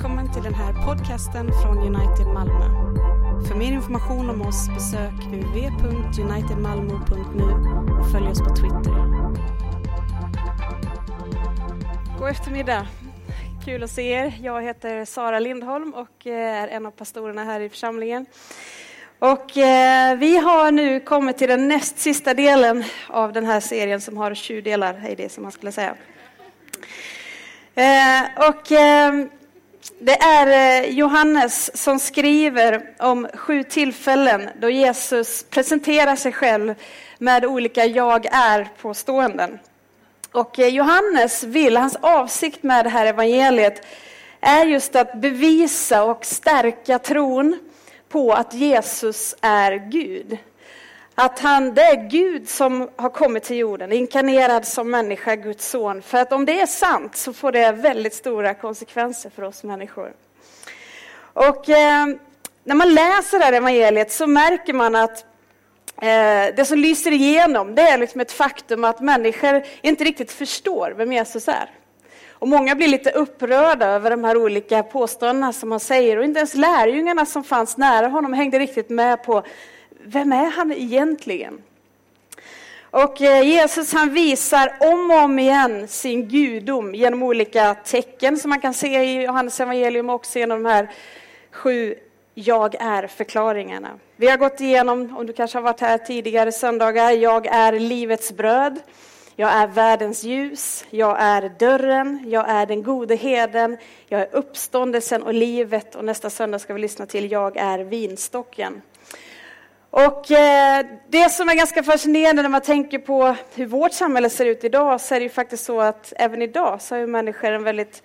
Välkommen till den här podcasten från United Malmö. För mer information om oss besök www.unitedmalmo.nu och följ oss på Twitter. God eftermiddag. Kul att se er. Jag heter Sara Lindholm och eh, är en av pastorerna här i församlingen. Och eh, vi har nu kommit till den näst sista delen av den här serien som har 20 delar, är det som man skulle säga. Eh, och eh, det är eh, Johannes som skriver om sju tillfällen då Jesus presenterar sig själv med olika jag är-påståenden. Och eh, Johannes vill, hans avsikt med det här evangeliet är just att bevisa och stärka tron på att Jesus är Gud. Att han, det är Gud som har kommit till jorden, inkarnerad som människa, Guds son. För att om det är sant så får det väldigt stora konsekvenser för oss människor. Och eh, när man läser det här evangeliet så märker man att eh, det som lyser igenom det är liksom ett faktum att människor inte riktigt förstår vem Jesus är. Och många blir lite upprörda över de här olika påståendena som han säger. Och inte ens lärjungarna som fanns nära honom hängde riktigt med på vem är han egentligen? Och eh, Jesus han visar om och om igen sin gudom genom olika tecken som man kan se i Johannes evangelium också genom de här sju jag är-förklaringarna. Vi har gått igenom, om du kanske har varit här tidigare söndagar, jag är livets bröd. Jag är världens ljus, jag är dörren, jag är den gode heden, jag är uppståndelsen och livet och nästa söndag ska vi lyssna till Jag är vinstocken. Och eh, det som är ganska fascinerande när man tänker på hur vårt samhälle ser ut idag så är det ju faktiskt så att även idag så har människor en väldigt,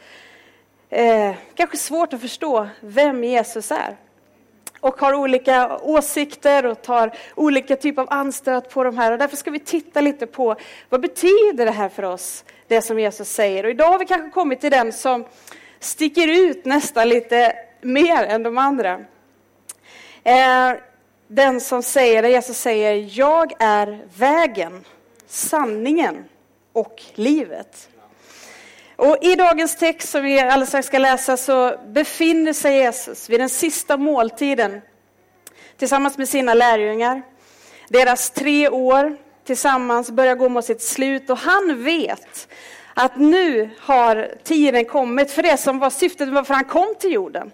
eh, kanske svårt att förstå vem Jesus är. Och har olika åsikter och tar olika typer av anstöt på de här. Och därför ska vi titta lite på vad betyder det här för oss, det som Jesus säger. Och idag har vi kanske kommit till den som sticker ut nästan lite mer än de andra. Eh, den som säger, där Jesus säger, jag är vägen, sanningen och livet. Och I dagens text som vi alldeles strax ska läsa så befinner sig Jesus vid den sista måltiden tillsammans med sina lärjungar. Deras tre år tillsammans börjar gå mot sitt slut och han vet att nu har tiden kommit för det som var syftet varför han kom till jorden.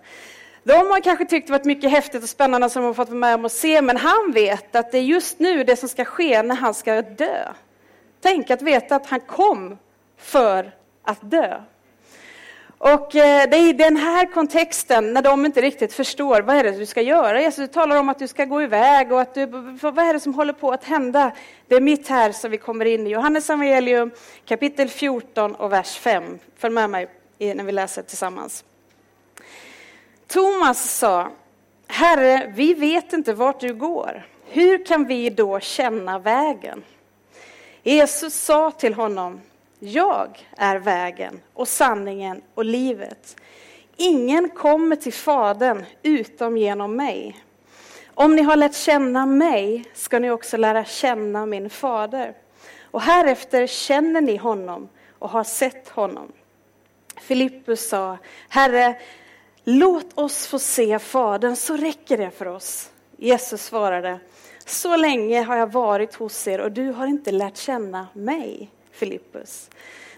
De har kanske tyckt det varit mycket häftigt och spännande som de har fått vara med om att se, men han vet att det är just nu det som ska ske när han ska dö. Tänk att veta att han kom för att dö. Och eh, det är i den här kontexten, när de inte riktigt förstår vad är det du ska göra. Jesus talar om att du ska gå iväg och att du, vad är det som håller på att hända? Det är mitt här som vi kommer in i. Johannes evangelium kapitel 14 och vers 5. Följ med mig när vi läser tillsammans. Thomas sa, Herre, vi vet inte vart du går. Hur kan vi då känna vägen? Jesus sa till honom, jag är vägen och sanningen och livet. Ingen kommer till Fadern utom genom mig. Om ni har lärt känna mig ska ni också lära känna min fader. Och härefter känner ni honom och har sett honom. Filippus sa, Herre, Låt oss få se Fadern, så räcker det för oss. Jesus svarade, så länge har jag varit hos er och du har inte lärt känna mig, Filippus.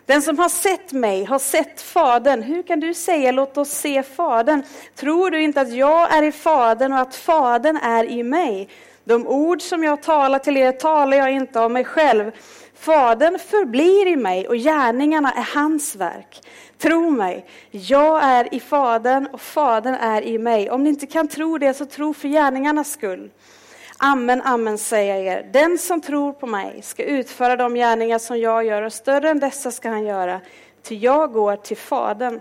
Den som har sett mig har sett Fadern. Hur kan du säga låt oss se Fadern? Tror du inte att jag är i Fadern och att Fadern är i mig? De ord som jag talar till er talar jag inte av mig själv. Fadern förblir i mig och gärningarna är hans verk. Tro mig, jag är i Fadern och Fadern är i mig. Om ni inte kan tro det, så tro för gärningarnas skull. Amen, amen säger jag er. Den som tror på mig ska utföra de gärningar som jag gör och större än dessa ska han göra. Ty jag går till Fadern.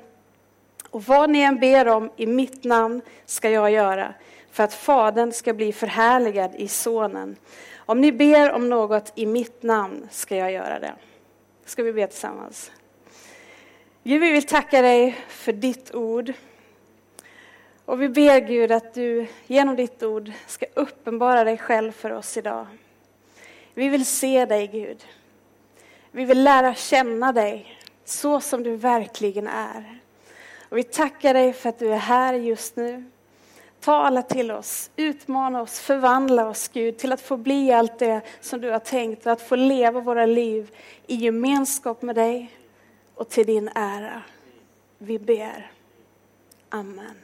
Och vad ni än ber om i mitt namn ska jag göra för att Fadern ska bli förhärligad i Sonen. Om ni ber om något i mitt namn ska jag göra det. Ska vi be tillsammans? Gud, vi vill tacka dig för ditt ord. Och vi ber Gud att du genom ditt ord ska uppenbara dig själv för oss idag. Vi vill se dig Gud. Vi vill lära känna dig så som du verkligen är. Och vi tackar dig för att du är här just nu. Tala till oss, utmana oss, förvandla oss Gud till att få bli allt det som du har tänkt och att få leva våra liv i gemenskap med dig och till din ära. Vi ber. Amen.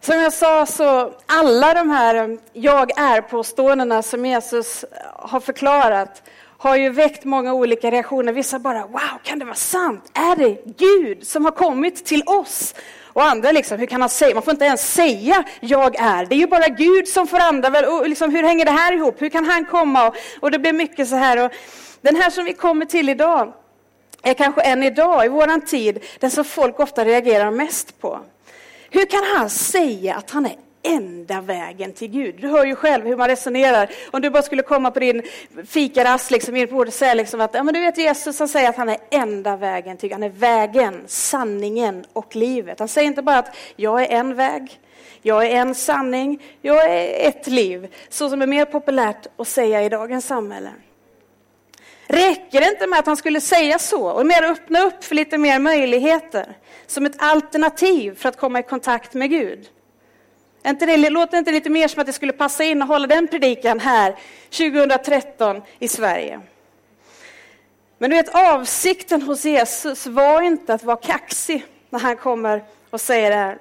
Som jag sa så alla de här jag är-påståendena som Jesus har förklarat har ju väckt många olika reaktioner. Vissa bara wow, kan det vara sant? Är det Gud som har kommit till oss? Och andra liksom, hur kan han säga? Man får inte ens säga jag är. Det är ju bara Gud som får andra. Och liksom, hur hänger det här ihop? Hur kan han komma? Och, och det blir mycket så här. Och den här som vi kommer till idag är kanske än idag i våran tid den som folk ofta reagerar mest på. Hur kan han säga att han är enda vägen till Gud. Du hör ju själv hur man resonerar. Om du bara skulle komma på din fikarast liksom, in på och säga liksom att ja, men du vet Jesus han säger att han är enda vägen till Gud. Han är vägen, sanningen och livet. Han säger inte bara att jag är en väg, jag är en sanning, jag är ett liv. Så som är mer populärt att säga i dagens samhälle. Räcker det inte med att han skulle säga så och mer öppna upp för lite mer möjligheter som ett alternativ för att komma i kontakt med Gud? Inte det, låter inte lite mer som att det skulle passa in att hålla den predikan här 2013 i Sverige? Men du vet, avsikten hos Jesus var inte att vara kaxig när han kommer och säger det här.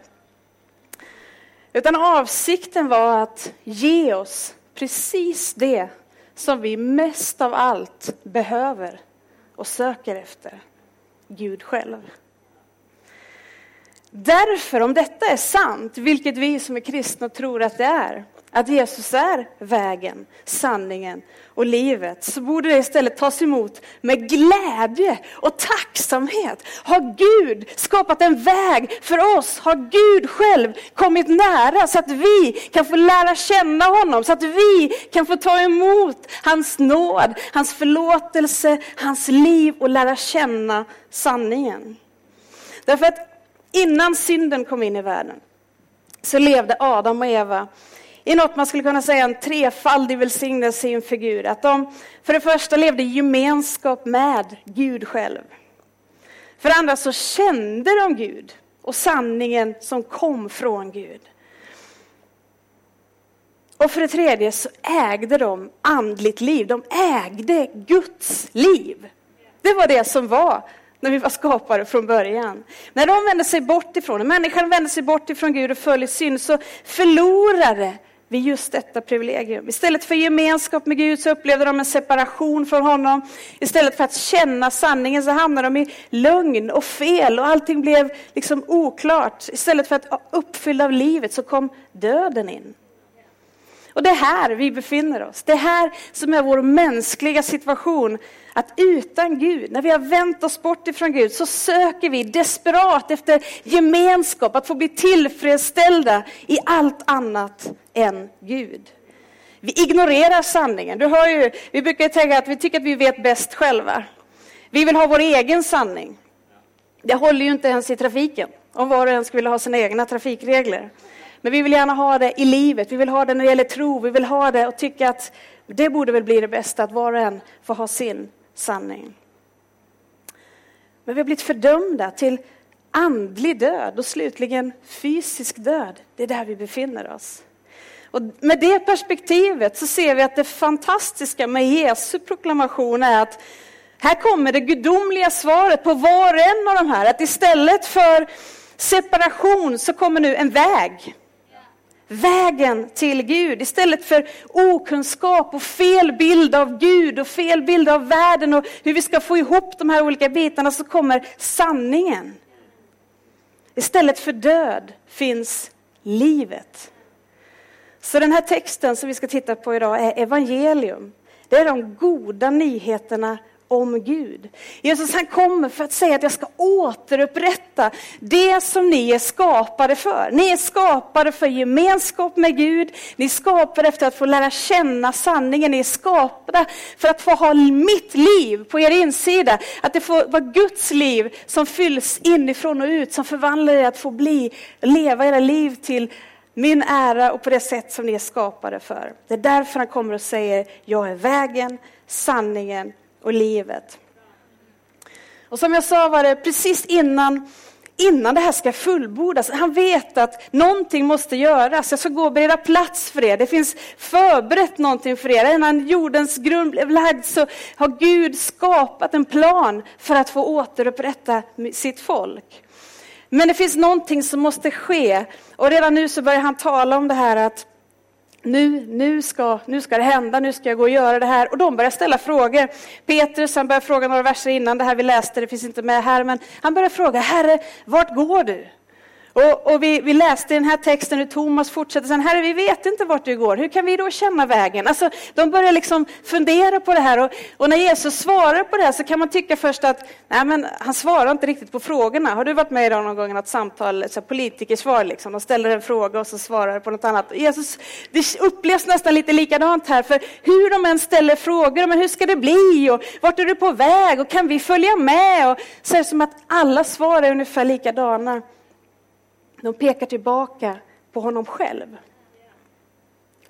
Utan avsikten var att ge oss precis det som vi mest av allt behöver och söker efter. Gud själv. Därför, om detta är sant, vilket vi som är kristna tror att det är, att Jesus är vägen, sanningen och livet, så borde det istället tas emot med glädje och tacksamhet. Har Gud skapat en väg för oss? Har Gud själv kommit nära så att vi kan få lära känna honom, så att vi kan få ta emot hans nåd, hans förlåtelse, hans liv och lära känna sanningen. Därför att Innan synden kom in i världen så levde Adam och Eva i något man skulle kunna säga en trefaldig välsignelse inför Gud. Att de för det första levde i gemenskap med Gud själv. För det andra så kände de Gud och sanningen som kom från Gud. Och för det tredje så ägde de andligt liv. De ägde Guds liv. Det var det som var när vi var skapade från början. När de vände sig bort ifrån, när människan vände sig bort ifrån Gud och föll i synd så förlorade vi just detta privilegium. Istället för gemenskap med Gud så upplevde de en separation från honom. Istället för att känna sanningen så hamnade de i lögn och fel och allting blev liksom oklart. Istället för att uppfylla av livet så kom döden in. Och det är här vi befinner oss. Det är här som är vår mänskliga situation. Att utan Gud, när vi har vänt oss bort ifrån Gud, så söker vi desperat efter gemenskap, att få bli tillfredsställda i allt annat än Gud. Vi ignorerar sanningen. Du hör ju, vi brukar tänka att vi tycker att vi vet bäst själva. Vi vill ha vår egen sanning. Det håller ju inte ens i trafiken, om var och en skulle ha sina egna trafikregler. Men vi vill gärna ha det i livet, vi vill ha det när det gäller tro, vi vill ha det och tycka att det borde väl bli det bästa, att var och en får ha sin sanning. Men vi har blivit fördömda till andlig död och slutligen fysisk död. Det är där vi befinner oss. Och med det perspektivet så ser vi att det fantastiska med Jesu proklamation är att här kommer det gudomliga svaret på var och en av de här. Att istället för separation så kommer nu en väg vägen till Gud. Istället för okunskap och fel bild av Gud och fel bild av världen och hur vi ska få ihop de här olika bitarna så kommer sanningen. Istället för död finns livet. Så den här texten som vi ska titta på idag är evangelium. Det är de goda nyheterna om Gud. Jesus han kommer för att säga att jag ska återupprätta det som ni är skapade för. Ni är skapade för gemenskap med Gud, ni är skapade efter att få lära känna sanningen, ni är skapade för att få ha mitt liv på er insida. Att det får vara Guds liv som fylls inifrån och ut, som förvandlar er att få bli, leva era liv till min ära och på det sätt som ni är skapade för. Det är därför han kommer och säger, jag är vägen, sanningen och livet. Och som jag sa var det precis innan innan det här ska fullbordas. Han vet att någonting måste göras. Jag ska gå och bereda plats för er. Det finns förberett någonting för er. Innan jordens grund blev lagd så har Gud skapat en plan för att få återupprätta sitt folk. Men det finns någonting som måste ske. Och redan nu så börjar han tala om det här att nu, nu, ska, nu ska det hända, nu ska jag gå och göra det här. Och de börjar ställa frågor. Petrus han börjar fråga några verser innan det här vi läste, det finns inte med här, men han börjar fråga, Herre, vart går du? Och, och vi, vi, läste i den här texten hur Thomas fortsätter sen, Herre vi vet inte vart du går, hur kan vi då känna vägen? Alltså, de börjar liksom fundera på det här och, och, när Jesus svarar på det här så kan man tycka först att nej, men han svarar inte riktigt på frågorna. Har du varit med i någon gång i något samtal, så politikersvar, liksom. de ställer en fråga och så svarar på något annat. Jesus, det upplevs nästan lite likadant här, för hur de än ställer frågor, men hur ska det bli och vart är du på väg och kan vi följa med? Och så är det som att alla svar är ungefär likadana. De pekar tillbaka på honom själv.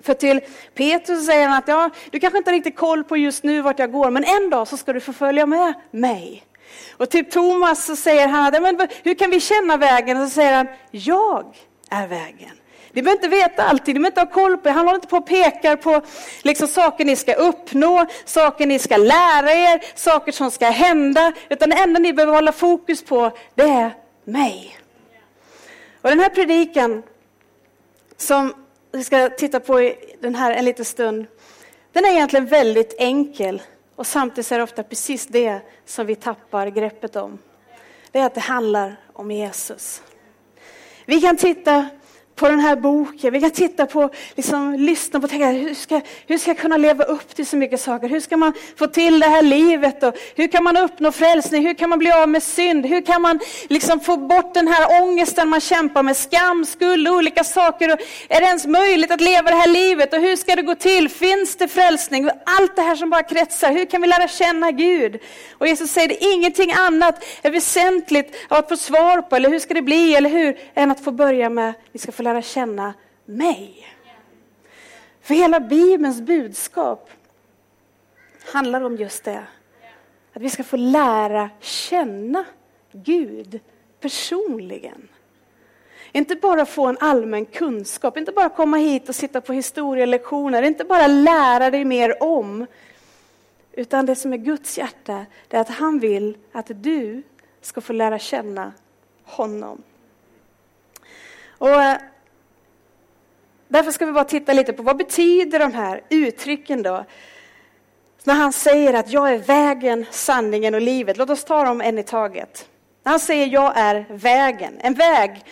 För till Petrus säger han att ja, du kanske inte har riktigt koll på just nu vart jag går, men en dag så ska du få följa med mig. Och till Thomas så säger han men hur kan vi känna vägen? Och så säger han, jag är vägen. Ni behöver inte veta allting, ni behöver inte ha koll på det. Han håller inte på och pekar på liksom, saker ni ska uppnå, saker ni ska lära er, saker som ska hända. Utan det enda ni behöver hålla fokus på, det är mig. Och den här predikan som vi ska titta på i den här en liten stund, den är egentligen väldigt enkel och samtidigt är det ofta precis det som vi tappar greppet om. Det är att det handlar om Jesus. Vi kan titta på den här boken. Vi kan titta på, liksom, lyssna på och tänka, hur ska, hur ska jag kunna leva upp till så mycket saker? Hur ska man få till det här livet? Och hur kan man uppnå frälsning? Hur kan man bli av med synd? Hur kan man liksom få bort den här ångesten man kämpar med? Skam, skuld och olika saker. Och är det ens möjligt att leva det här livet? Och hur ska det gå till? Finns det frälsning? Allt det här som bara kretsar. Hur kan vi lära känna Gud? Och Jesus säger, det ingenting annat är väsentligt att få svar på, eller hur ska det bli, eller hur, än att få börja med, vi ska få lära lära känna mig. För hela Bibelns budskap handlar om just det. Att vi ska få lära känna Gud personligen. Inte bara få en allmän kunskap, inte bara komma hit och sitta på historielektioner, inte bara lära dig mer om. Utan det som är Guds hjärta, det är att han vill att du ska få lära känna honom. Och eh, Därför ska vi bara titta lite på vad betyder de här uttrycken då? När han säger att jag är vägen, sanningen och livet. Låt oss ta dem en i taget. När han säger jag är vägen, en väg,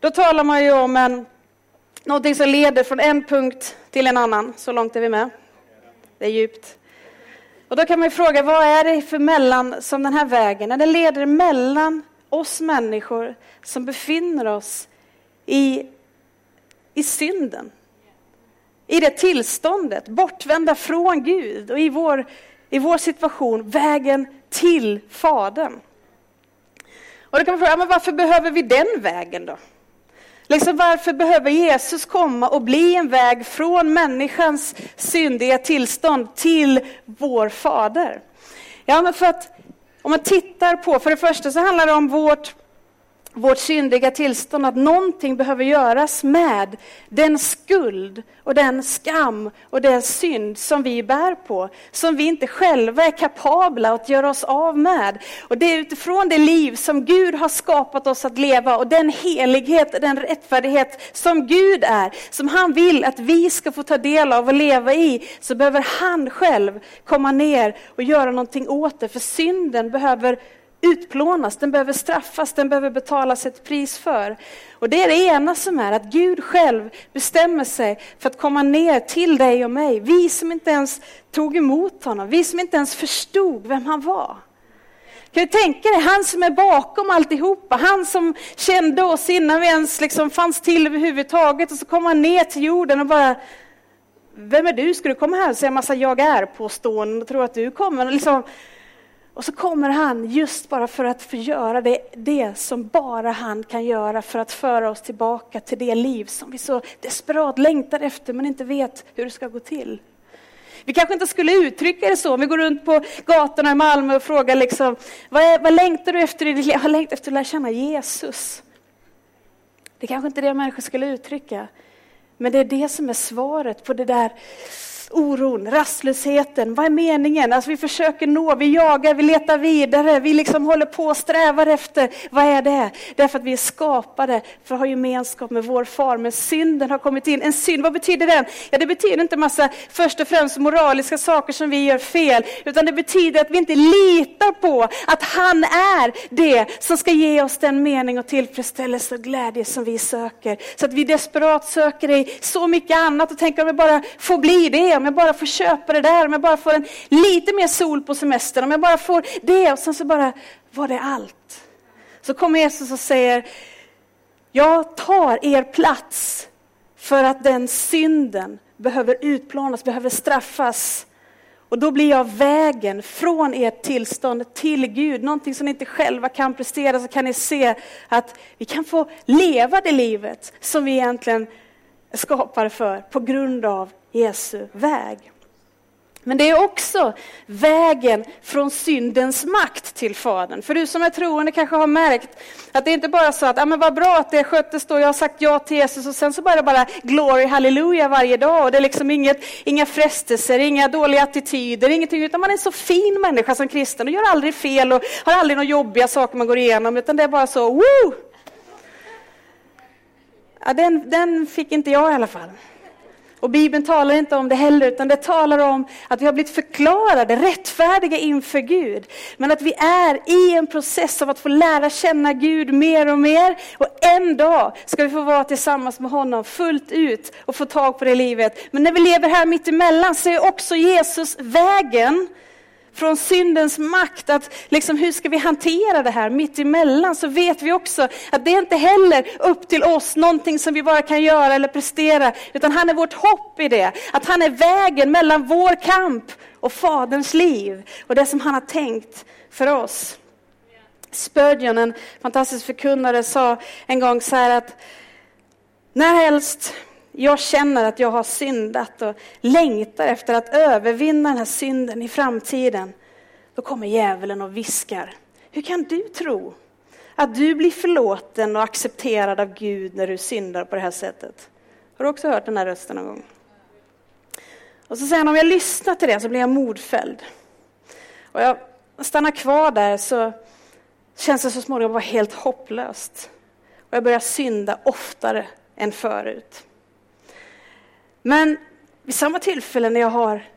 då talar man ju om en, någonting som leder från en punkt till en annan. Så långt är vi med. Det är djupt. Och då kan man ju fråga, vad är det för mellan som den här vägen, när den leder mellan oss människor som befinner oss i i synden. I det tillståndet, bortvända från Gud och i vår, i vår situation vägen till Fadern. Och då kan man fråga, men varför behöver vi den vägen då? Liksom varför behöver Jesus komma och bli en väg från människans syndiga tillstånd till vår Fader? Ja, men för att om man tittar på, för det första så handlar det om vårt vårt syndiga tillstånd, att någonting behöver göras med den skuld och den skam och den synd som vi bär på, som vi inte själva är kapabla att göra oss av med. Och det är utifrån det liv som Gud har skapat oss att leva och den helighet, den rättfärdighet som Gud är, som han vill att vi ska få ta del av och leva i, så behöver han själv komma ner och göra någonting åt det, för synden behöver utplånas, den behöver straffas, den behöver betalas ett pris för. Och det är det ena som är att Gud själv bestämmer sig för att komma ner till dig och mig. Vi som inte ens tog emot honom, vi som inte ens förstod vem han var. Kan du tänka dig, han som är bakom alltihopa, han som kände oss innan vi ens liksom fanns till överhuvudtaget och så kommer han ner till jorden och bara vem är du? Ska du komma här och säga en massa jag är-påståenden och tro att du kommer? Liksom, och så kommer han just bara för att få göra det, det som bara han kan göra för att föra oss tillbaka till det liv som vi så desperat längtar efter men inte vet hur det ska gå till. Vi kanske inte skulle uttrycka det så. Om vi går runt på gatorna i Malmö och frågar liksom, vad, är, vad längtar du efter i ditt liv? Jag längtar efter att lära känna Jesus. Det kanske inte är det människor skulle uttrycka. Men det är det som är svaret på det där oron, rastlösheten. Vad är meningen? Alltså vi försöker nå, vi jagar, vi letar vidare, vi liksom håller på och strävar efter. Vad är det? Därför att vi är skapade för att ha gemenskap med vår far. Men synden har kommit in. En synd, vad betyder den? Ja, det betyder inte massa först och främst moraliska saker som vi gör fel, utan det betyder att vi inte litar på att han är det som ska ge oss den mening och tillfredsställelse och glädje som vi söker. Så att vi desperat söker i så mycket annat och tänker om vi bara får bli det, om jag bara får köpa det där, om jag bara får en lite mer sol på semestern, om jag bara får det och sen så bara var det allt. Så kommer Jesus och säger, jag tar er plats för att den synden behöver utplånas, behöver straffas. Och då blir jag vägen från ert tillstånd till Gud, någonting som ni inte själva kan prestera, så kan ni se att vi kan få leva det livet som vi egentligen är skapade för på grund av Jesu väg. Men det är också vägen från syndens makt till Fadern. För du som är troende kanske har märkt att det inte bara är så att, ja men vad bra att det sköttes då, jag har sagt ja till Jesus och sen så bara det bara glory, halleluja varje dag och det är liksom inget, inga frestelser, inga dåliga attityder, ingenting, utan man är en så fin människa som kristen och gör aldrig fel och har aldrig några jobbiga saker man går igenom, utan det är bara så, woo! Ja, den, den fick inte jag i alla fall. Och Bibeln talar inte om det heller, utan det talar om att vi har blivit förklarade rättfärdiga inför Gud. Men att vi är i en process av att få lära känna Gud mer och mer. Och en dag ska vi få vara tillsammans med honom fullt ut och få tag på det livet. Men när vi lever här mitt emellan så är också Jesus vägen från syndens makt, att liksom, hur ska vi hantera det här mitt emellan, så vet vi också att det är inte heller upp till oss, någonting som vi bara kan göra eller prestera, utan han är vårt hopp i det. Att han är vägen mellan vår kamp och Faderns liv och det som han har tänkt för oss. Spurgeon, en fantastisk förkunnare, sa en gång så här att när helst jag känner att jag har syndat och längtar efter att övervinna den här synden i framtiden. Då kommer djävulen och viskar. Hur kan du tro att du blir förlåten och accepterad av Gud när du syndar på det här sättet? Har du också hört den här rösten någon gång? Och så säger han, om jag lyssnar till det så blir jag mordfälld. Och jag stannar kvar där så känns det så småningom bara helt hopplöst. Och jag börjar synda oftare än förut. Men vid samma tillfälle när jag har,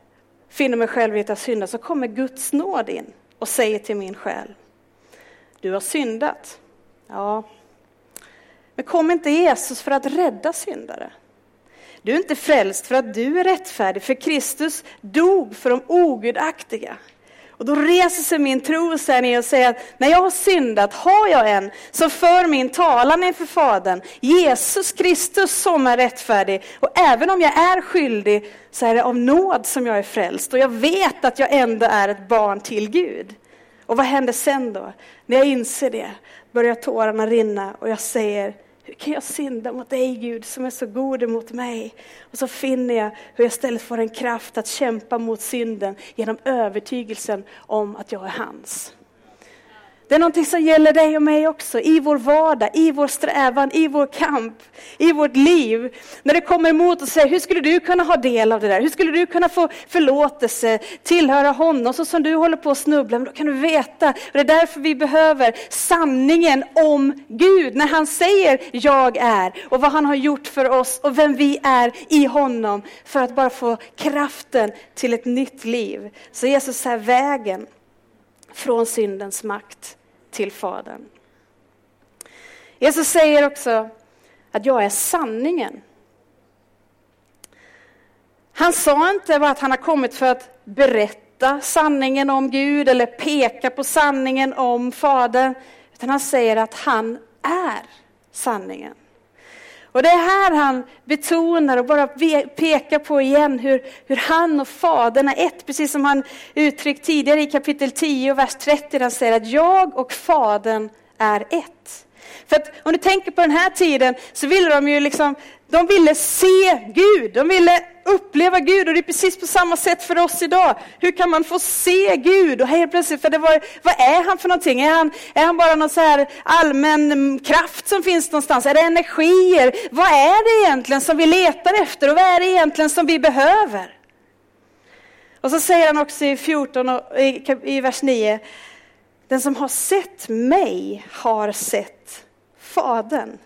finner mig själv i att jag syndar så kommer Guds nåd in och säger till min själ, du har syndat. Ja, men kom inte Jesus för att rädda syndare? Du är inte frälst för att du är rättfärdig, för Kristus dog för de ogudaktiga. Och då reser sig min tro sig och säger att när jag har syndat har jag en som för min talan inför Fadern, Jesus Kristus som är rättfärdig. Och även om jag är skyldig så är det av nåd som jag är frälst. Och jag vet att jag ändå är ett barn till Gud. Och vad händer sen då? När jag inser det börjar tårarna rinna och jag säger hur kan jag synda mot dig Gud som är så god mot mig? Och så finner jag hur jag istället får en kraft att kämpa mot synden genom övertygelsen om att jag är hans. Det är någonting som gäller dig och mig också, i vår vardag, i vår strävan, i vår kamp, i vårt liv. När det kommer emot och säger, hur skulle du kunna ha del av det där? Hur skulle du kunna få förlåtelse, tillhöra honom, så som du håller på att snubbla? Men då kan du veta, och det är därför vi behöver sanningen om Gud, när han säger jag är, och vad han har gjort för oss, och vem vi är i honom, för att bara få kraften till ett nytt liv. Så Jesus är vägen från syndens makt till Fadern. Jesus säger också att jag är sanningen. Han sa inte att han har kommit för att berätta sanningen om Gud eller peka på sanningen om Fadern, utan han säger att han är sanningen. Och det är här han betonar och bara pekar på igen hur, hur han och Fadern är ett, precis som han uttryckt tidigare i kapitel 10 och vers 30, där han säger att jag och Fadern är ett. För att om du tänker på den här tiden så ville de ju liksom, de ville se Gud, de ville uppleva Gud och det är precis på samma sätt för oss idag. Hur kan man få se Gud? Och helt plötsligt, för det var, vad är han för någonting? Är han, är han bara någon så här allmän kraft som finns någonstans? Är det energier? Vad är det egentligen som vi letar efter och vad är det egentligen som vi behöver? Och så säger han också i 14 och i, i vers 9, den som har sett mig har sett Fadern.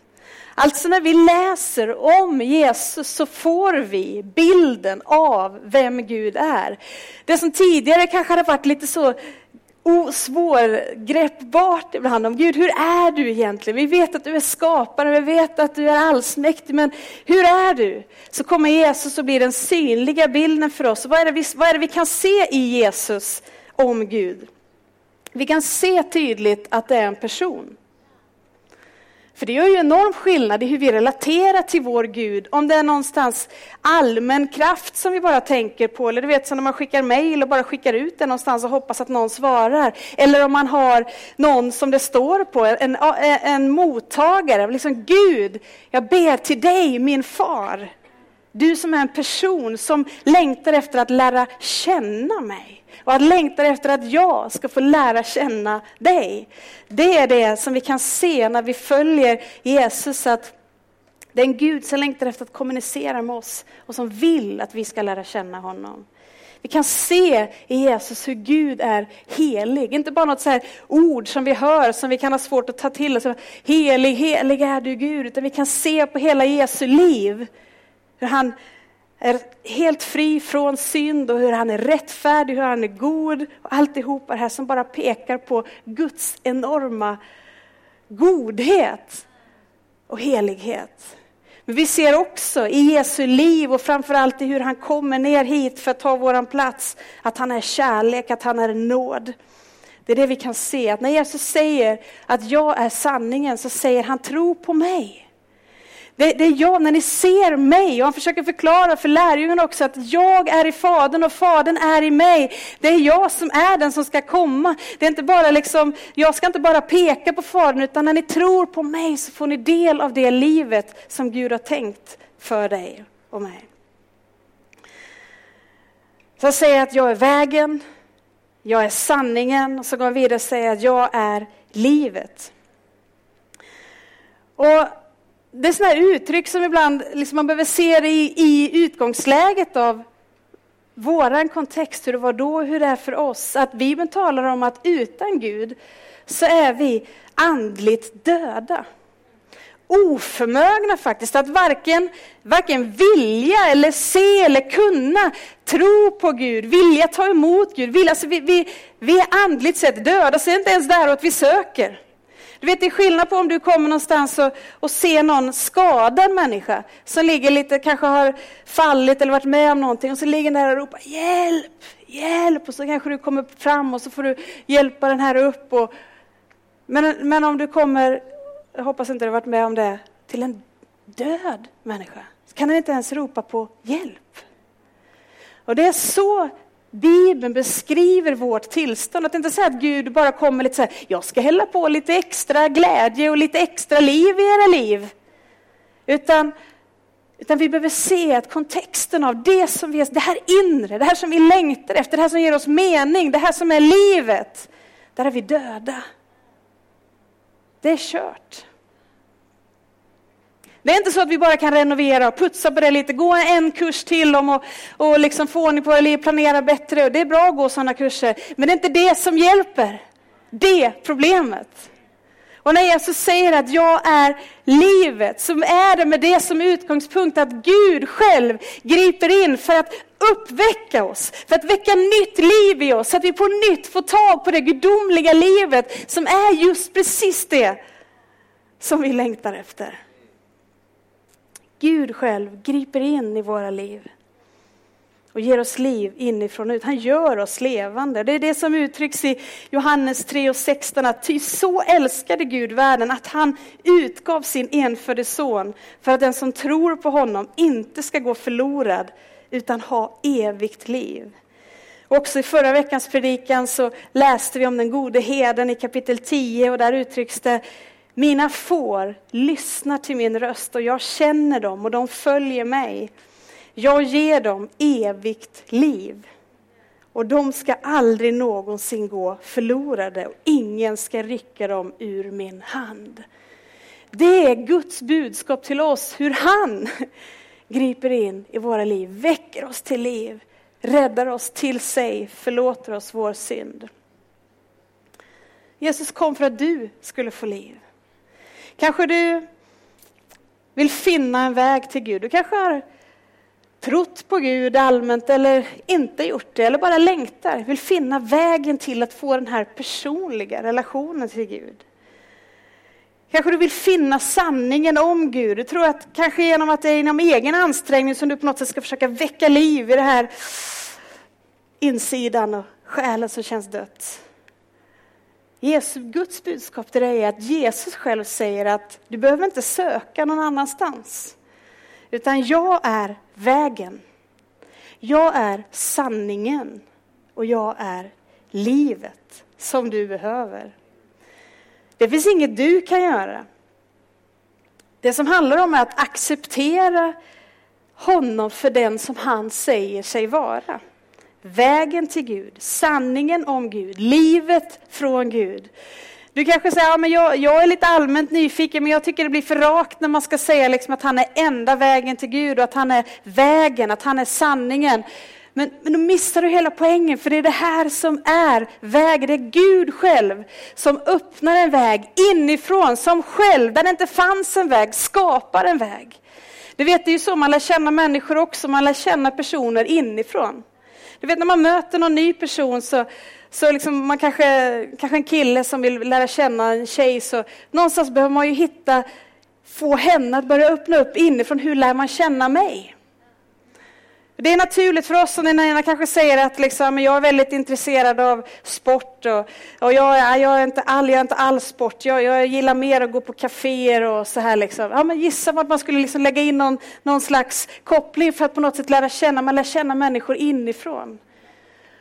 Alltså när vi läser om Jesus så får vi bilden av vem Gud är. Det som tidigare kanske hade varit lite så svårgreppbart ibland om Gud, hur är du egentligen? Vi vet att du är skapare, vi vet att du är allsmäktig, men hur är du? Så kommer Jesus och blir den synliga bilden för oss. Vad är, det vi, vad är det vi kan se i Jesus om Gud? Vi kan se tydligt att det är en person. För det gör ju enorm skillnad i hur vi relaterar till vår Gud. Om det är någonstans allmän kraft som vi bara tänker på, eller du vet som när man skickar mejl och bara skickar ut det någonstans och hoppas att någon svarar. Eller om man har någon som det står på, en, en mottagare. Liksom Gud, jag ber till dig min far. Du som är en person som längtar efter att lära känna mig och att längtar efter att jag ska få lära känna dig. Det är det som vi kan se när vi följer Jesus, att det är en Gud som längtar efter att kommunicera med oss och som vill att vi ska lära känna honom. Vi kan se i Jesus hur Gud är helig, inte bara något så ord som vi hör som vi kan ha svårt att ta till oss. Helig, helig är du Gud, utan vi kan se på hela Jesu liv hur han är helt fri från synd och hur han är rättfärdig, hur han är god. Och alltihopa det här som bara pekar på Guds enorma godhet och helighet. Men vi ser också i Jesu liv och framförallt i hur han kommer ner hit för att ta våran plats, att han är kärlek, att han är nåd. Det är det vi kan se, att när Jesus säger att jag är sanningen så säger han tro på mig. Det, det, är jag, när ni ser mig, och han försöker förklara för lärjungarna också att jag är i Fadern och Fadern är i mig. Det är jag som är den som ska komma. Det är inte bara liksom, jag ska inte bara peka på Fadern, utan när ni tror på mig så får ni del av det livet som Gud har tänkt för dig och mig. Så jag säger att jag är vägen, jag är sanningen, och så går han vidare och säger att jag är livet. Och det är sådana uttryck som ibland liksom man behöver se i, i utgångsläget av våran kontext, hur det var då och hur det är för oss. Att Bibeln talar om att utan Gud så är vi andligt döda. Oförmögna faktiskt att varken, varken vilja eller se eller kunna tro på Gud, vilja ta emot Gud. Vilja, alltså vi, vi, vi är andligt sett döda, så är inte ens däråt vi söker. Du vet, det är skillnad på om du kommer någonstans och, och ser någon skadad människa som ligger lite, kanske har fallit eller varit med om någonting och så ligger den där och ropar hjälp, hjälp och så kanske du kommer fram och så får du hjälpa den här upp. Och, men, men om du kommer, jag hoppas inte du har varit med om det, till en död människa så kan den inte ens ropa på hjälp. Och det är så Bibeln beskriver vårt tillstånd. Att inte säga att Gud bara kommer lite så här, jag ska hälla på lite extra glädje och lite extra liv i era liv. Utan, utan vi behöver se att kontexten av det som vi, det här inre, det här som vi längtar efter, det här som ger oss mening, det här som är livet, där är vi döda. Det är kört. Det är inte så att vi bara kan renovera och putsa på det lite, gå en kurs till om och, och liksom få ordning på eller planera bättre. Det är bra att gå sådana kurser, men det är inte det som hjälper. Det problemet. Och när Jesus säger att jag är livet, så är det med det som utgångspunkt att Gud själv griper in för att uppväcka oss, för att väcka nytt liv i oss, så att vi på nytt får tag på det gudomliga livet som är just precis det som vi längtar efter. Gud själv griper in i våra liv och ger oss liv inifrån och ut. Han gör oss levande. Det är det som uttrycks i Johannes 3 och 16, att ty så älskade Gud världen att han utgav sin enfödde son för att den som tror på honom inte ska gå förlorad utan ha evigt liv. Också i förra veckans predikan så läste vi om den gode heden i kapitel 10 och där uttrycks det mina får lyssnar till min röst och jag känner dem och de följer mig. Jag ger dem evigt liv och de ska aldrig någonsin gå förlorade och ingen ska rycka dem ur min hand. Det är Guds budskap till oss, hur han griper in i våra liv, väcker oss till liv, räddar oss till sig, förlåter oss vår synd. Jesus kom för att du skulle få liv. Kanske du vill finna en väg till Gud. Du kanske har trott på Gud allmänt eller inte gjort det, eller bara längtar, vill finna vägen till att få den här personliga relationen till Gud. Kanske du vill finna sanningen om Gud. Du tror att kanske genom att det är inom egen ansträngning som du på något sätt ska försöka väcka liv i det här insidan och själen som känns dött. Jesus, Guds budskap till dig är att Jesus själv säger att du behöver inte söka någon annanstans. Utan jag är vägen. Jag är sanningen och jag är livet som du behöver. Det finns inget du kan göra. Det som handlar om är att acceptera honom för den som han säger sig vara. Vägen till Gud, sanningen om Gud, livet från Gud. Du kanske säger, ja, men jag, jag, är lite allmänt nyfiken, men jag tycker det blir för rakt när man ska säga liksom att han är enda vägen till Gud och att han är vägen, att han är sanningen. Men, men då missar du hela poängen, för det är det här som är vägen. Det är Gud själv som öppnar en väg inifrån, som själv, där det inte fanns en väg, skapar en väg. Du vet, det är ju så man lär känna människor också, man lär känna personer inifrån. Du vet när man möter någon ny person så, så liksom man kanske, kanske en kille som vill lära känna en tjej, så någonstans behöver man ju hitta, få henne att börja öppna upp inifrån, hur lär man känna mig? Det är naturligt för oss, och den ena kanske säger att liksom, jag är väldigt intresserad av sport och, och jag, jag, är inte all, jag är inte all sport, jag, jag gillar mer att gå på kaféer och så här. Liksom. Ja, men gissa vad man skulle liksom lägga in någon, någon slags koppling för att på något sätt lära känna, man lär känna människor inifrån.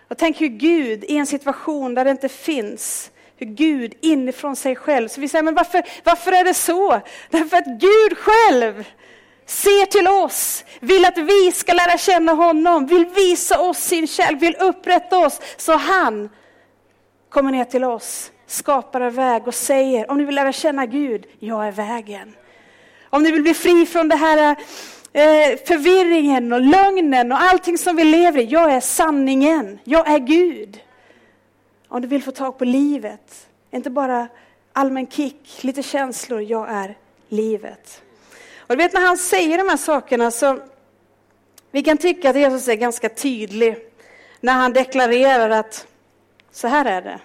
Och tänk hur Gud i en situation där det inte finns hur Gud inifrån sig själv, så vi säger, men varför, varför är det så? Därför att Gud själv ser till oss, vill att vi ska lära känna honom, vill visa oss sin kärlek, vill upprätta oss. Så han kommer ner till oss, skapar en väg och säger, om ni vill lära känna Gud, jag är vägen. Om ni vill bli fri från det här eh, förvirringen och lögnen och allting som vi lever i, jag är sanningen, jag är Gud. Om du vill få tag på livet, inte bara allmän kick, lite känslor, jag är livet. Och du vet när han säger de här sakerna så vi kan tycka att Jesus är ganska tydlig när han deklarerar att så här är det.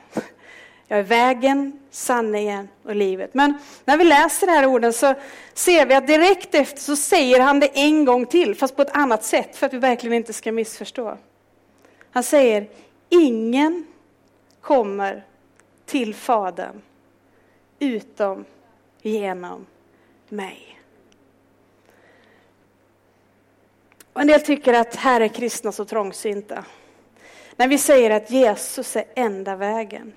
Jag är vägen, sanningen och livet. Men när vi läser de här orden så ser vi att direkt efter så säger han det en gång till, fast på ett annat sätt, för att vi verkligen inte ska missförstå. Han säger, ingen kommer till Fadern utom genom mig. Och en del tycker att här är kristna så trångsynta. När vi säger att Jesus är enda vägen.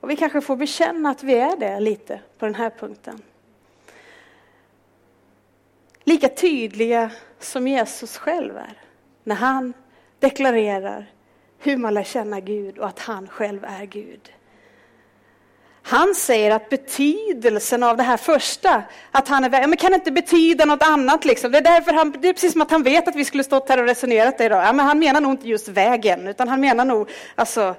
Och vi kanske får bekänna att vi är det lite på den här punkten. Lika tydliga som Jesus själv är när han deklarerar hur man lär känna Gud och att han själv är Gud. Han säger att betydelsen av det här första, att han är men kan inte betyda något annat liksom. Det är, därför han, det är precis som att han vet att vi skulle stått här och resonerat det idag. Ja, men han menar nog inte just vägen, utan han menar nog, alltså,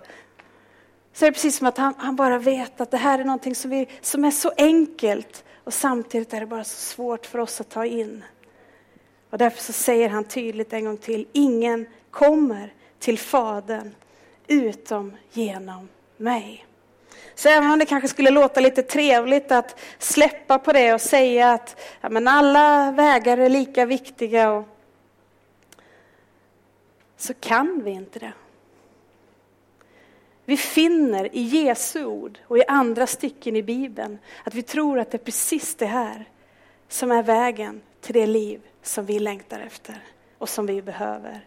så är det precis som att han, han bara vet att det här är någonting som, vi, som är så enkelt och samtidigt är det bara så svårt för oss att ta in. Och därför så säger han tydligt en gång till, ingen kommer till Fadern utom genom mig. Så även om det kanske skulle låta lite trevligt att släppa på det och säga att ja, men alla vägar är lika viktiga, och, så kan vi inte det. Vi finner i Jesu ord och i andra stycken i Bibeln att vi tror att det är precis det här som är vägen till det liv som vi längtar efter och som vi behöver.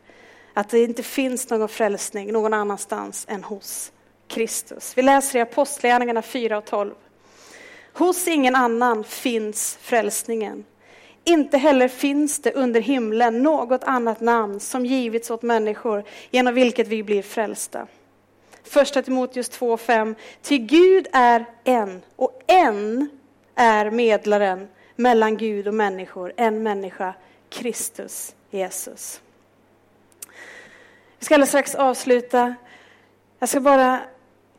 Att det inte finns någon frälsning någon annanstans än hos Kristus. Vi läser i Apostlagärningarna 4 och 12. Hos ingen annan finns frälsningen. Inte heller finns det under himlen något annat namn som givits åt människor genom vilket vi blir frälsta. Första Timoteus 2.5. Till Gud är en och en är medlaren mellan Gud och människor, en människa, Kristus Jesus. Vi ska alldeles strax avsluta. Jag ska bara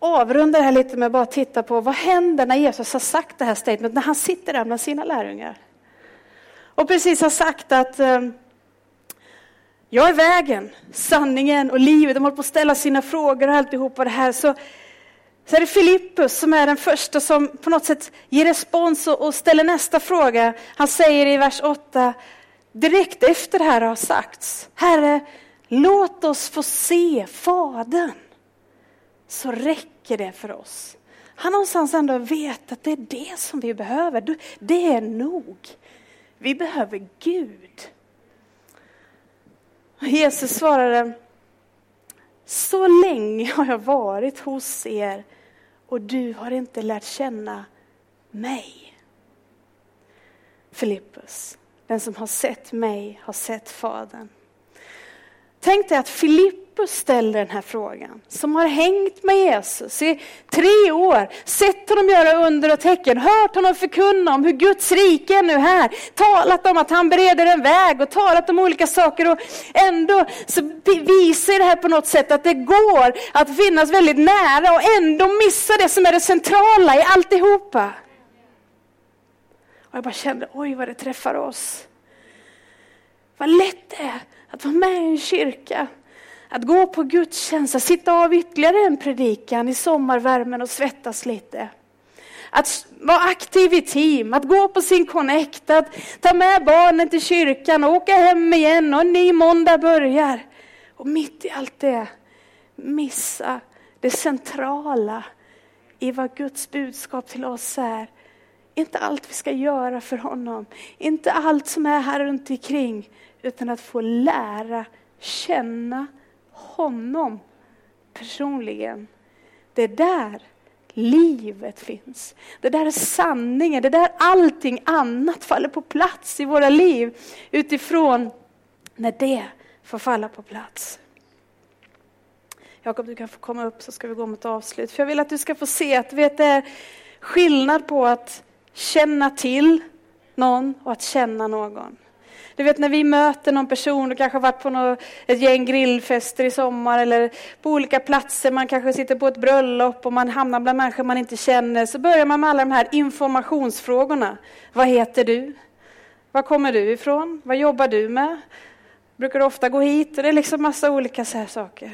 avrunda det här lite med att bara titta på vad händer när Jesus har sagt det här statement, när han sitter där med sina lärjungar. Och precis har sagt att eh, jag är vägen, sanningen och livet. De håller på att ställa sina frågor och alltihopa det här. Så, så är det Filippus som är den första som på något sätt ger respons och, och ställer nästa fråga. Han säger i vers 8, direkt efter det här har sagts, Herre, låt oss få se Fadern. Så räcker det för oss. Han någonstans ändå vet att det är det som vi behöver. Det är nog. Vi behöver Gud. Jesus svarade, så länge har jag varit hos er och du har inte lärt känna mig. Filippus, den som har sett mig har sett Fadern. Tänk dig att Filippus Filippus ställer den här frågan, som har hängt med Jesus i tre år, sett honom göra under och tecken, hört honom förkunna om hur Guds rike är nu här, talat om att han bereder en väg och talat om olika saker och ändå så visar det här på något sätt att det går att finnas väldigt nära och ändå missa det som är det centrala i alltihopa. Och jag bara kände, oj vad det träffar oss. Vad lätt det är att vara med i en kyrka att gå på gudstjänst, att sitta av ytterligare en predikan i sommarvärmen och svettas lite. Att vara aktiv i team, att gå på sin connect, att ta med barnen till kyrkan och åka hem igen och en ny måndag börjar. Och mitt i allt det missa det centrala i vad Guds budskap till oss är. Inte allt vi ska göra för honom, inte allt som är här runt omkring, utan att få lära känna honom personligen. Det är där livet finns. Det där är sanningen, det är där allting annat faller på plats i våra liv utifrån när det får falla på plats. Jakob, du kan få komma upp så ska vi gå mot avslut. För jag vill att du ska få se att vet, det är skillnad på att känna till någon och att känna någon. Du vet när vi möter någon person, du kanske har varit på något, ett gäng grillfester i sommar eller på olika platser, man kanske sitter på ett bröllop och man hamnar bland människor man inte känner, så börjar man med alla de här informationsfrågorna. Vad heter du? Var kommer du ifrån? Vad jobbar du med? Brukar du ofta gå hit? Och det är liksom massa olika så här saker.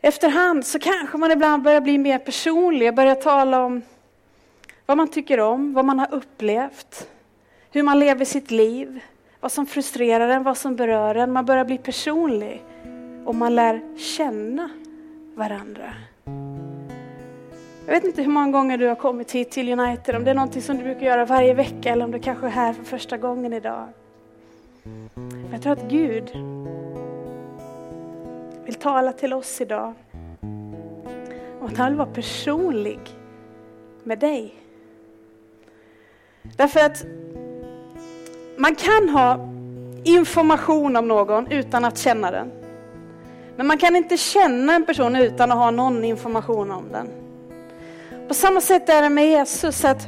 Efterhand så kanske man ibland börjar bli mer personlig, börjar tala om vad man tycker om, vad man har upplevt, hur man lever sitt liv vad som frustrerar en, vad som berör en. Man börjar bli personlig och man lär känna varandra. Jag vet inte hur många gånger du har kommit hit till United, om det är någonting som du brukar göra varje vecka eller om du kanske är här för första gången idag. Jag tror att Gud vill tala till oss idag. Och att han vill vara personlig med dig. Därför att man kan ha information om någon utan att känna den. Men man kan inte känna en person utan att ha någon information om den. På samma sätt är det med Jesus, att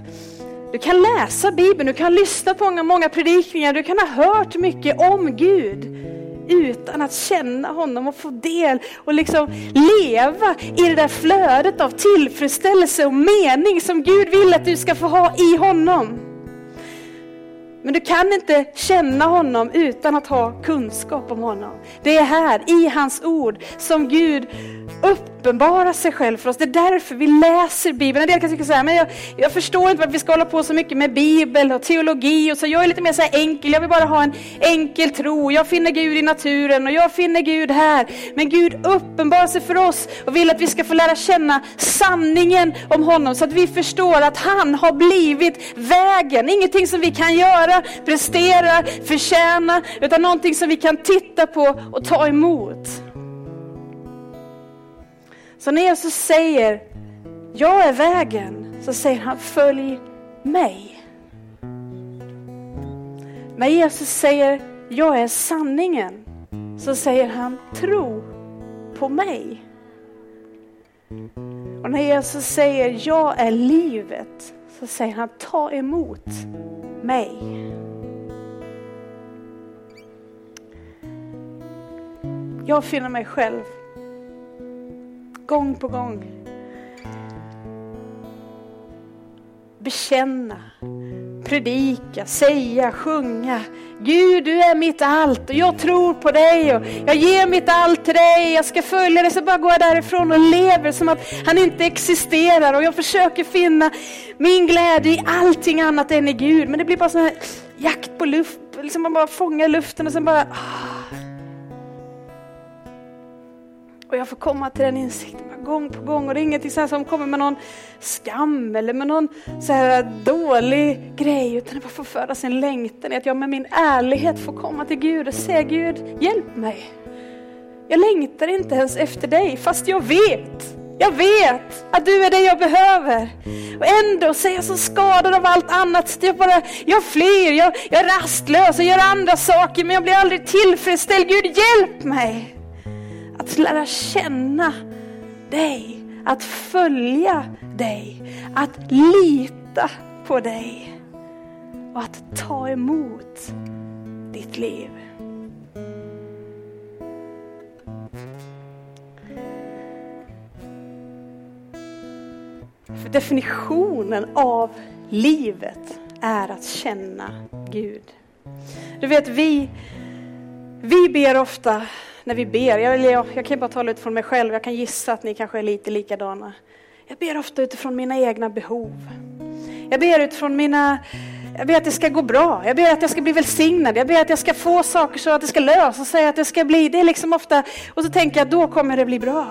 du kan läsa Bibeln, du kan lyssna på många, många predikningar, du kan ha hört mycket om Gud utan att känna honom och få del och liksom leva i det där flödet av tillfredsställelse och mening som Gud vill att du ska få ha i honom. Men du kan inte känna honom utan att ha kunskap om honom. Det är här, i hans ord, som Gud uppenbara sig själv för oss. Det är därför vi läser Bibeln. En del kan tycka så här, men jag, jag förstår inte varför vi ska hålla på så mycket med Bibel och teologi. Och så jag är lite mer så enkel, jag vill bara ha en enkel tro. Jag finner Gud i naturen och jag finner Gud här. Men Gud uppenbarar sig för oss och vill att vi ska få lära känna sanningen om honom. Så att vi förstår att han har blivit vägen. Ingenting som vi kan göra, prestera, förtjäna. Utan någonting som vi kan titta på och ta emot. Så när Jesus säger, jag är vägen, så säger han, följ mig. När Jesus säger jag är sanningen så säger han tro på mig. Och när Jesus säger jag är livet så säger han ta emot mig. Jag finner mig själv gång på gång bekänna, predika, säga, sjunga. Gud, du är mitt allt och jag tror på dig och jag ger mitt allt till dig. Jag ska följa dig. Så bara går jag därifrån och lever som att han inte existerar och jag försöker finna min glädje i allting annat än i Gud. Men det blir bara sån här jakt på luft, liksom man bara fångar luften och sen bara ah. Och jag får komma till den insikten gång på gång och det är ingenting så som kommer med någon skam eller med någon så här dålig grej utan det bara får föda sin längtan i att jag med min ärlighet får komma till Gud och säga Gud, hjälp mig. Jag längtar inte ens efter dig fast jag vet jag vet att du är det jag behöver. Och ändå så är jag så skadad av allt annat. Jag, bara, jag flyr, jag, jag är rastlös och gör andra saker men jag blir aldrig tillfredsställd. Gud hjälp mig att lära känna dig, att följa dig, att lita på dig och att ta emot ditt liv. För definitionen av livet är att känna Gud. Du vet, vi, vi ber ofta när vi ber, jag, jag, jag kan bara tala utifrån mig själv, jag kan gissa att ni kanske är lite likadana. Jag ber ofta utifrån mina egna behov. Jag ber utifrån mina, jag ber att det ska gå bra, jag ber att jag ska bli välsignad, jag ber att jag ska få saker så att det ska lösa sig, att det ska bli, det är liksom ofta, och så tänker jag då kommer det bli bra.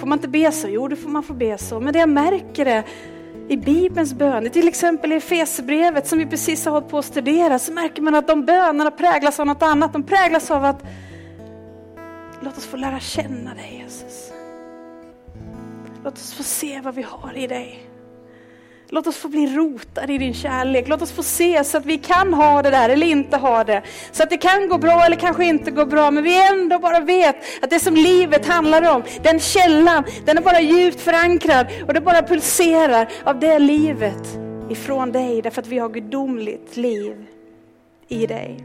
Får man inte be så? Jo, det får man få be så. Men det jag märker är i Bibelns böner, till exempel i Efesierbrevet som vi precis har hållit på att studera, så märker man att de bönerna präglas av något annat. De präglas av att Låt oss få lära känna dig Jesus. Låt oss få se vad vi har i dig. Låt oss få bli rotade i din kärlek. Låt oss få se så att vi kan ha det där eller inte ha det. Så att det kan gå bra eller kanske inte gå bra. Men vi ändå bara vet att det som livet handlar om, den källan, den är bara djupt förankrad. Och det bara pulserar av det livet ifrån dig. Därför att vi har gudomligt liv i dig.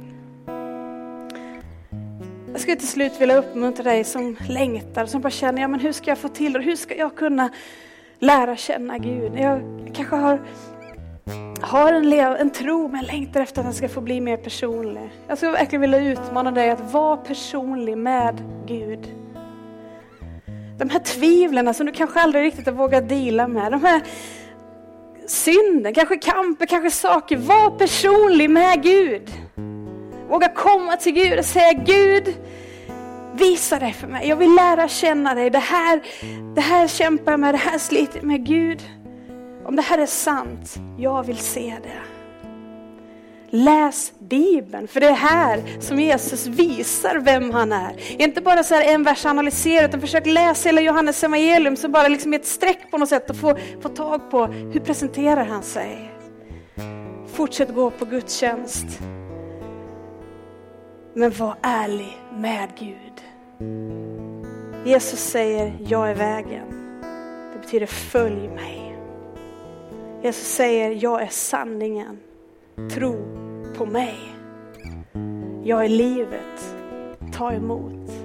Jag skulle till slut vilja uppmuntra dig som längtar, som bara känner, ja men hur ska jag få till det? Hur ska jag kunna lära känna Gud? Jag kanske har, har en, en tro men längtar efter att den ska få bli mer personlig. Jag skulle verkligen vilja utmana dig att vara personlig med Gud. De här tvivlen som du kanske aldrig riktigt har vågat dela med, de här synden, kanske kamper, kanske saker. Var personlig med Gud. Våga komma till Gud och säga Gud, visa dig för mig. Jag vill lära känna dig. Det här, det här kämpar jag med, det här sliter jag med. Gud, om det här är sant, jag vill se det. Läs Bibeln, för det är här som Jesus visar vem han är. Inte bara så en vers analysera, utan försök läsa hela Johannes evangelium så bara liksom ett streck på något sätt och få, få tag på hur presenterar han sig. Fortsätt gå på gudstjänst. Men var ärlig med Gud. Jesus säger, jag är vägen. Det betyder följ mig. Jesus säger, jag är sanningen. Tro på mig. Jag är livet. Ta emot.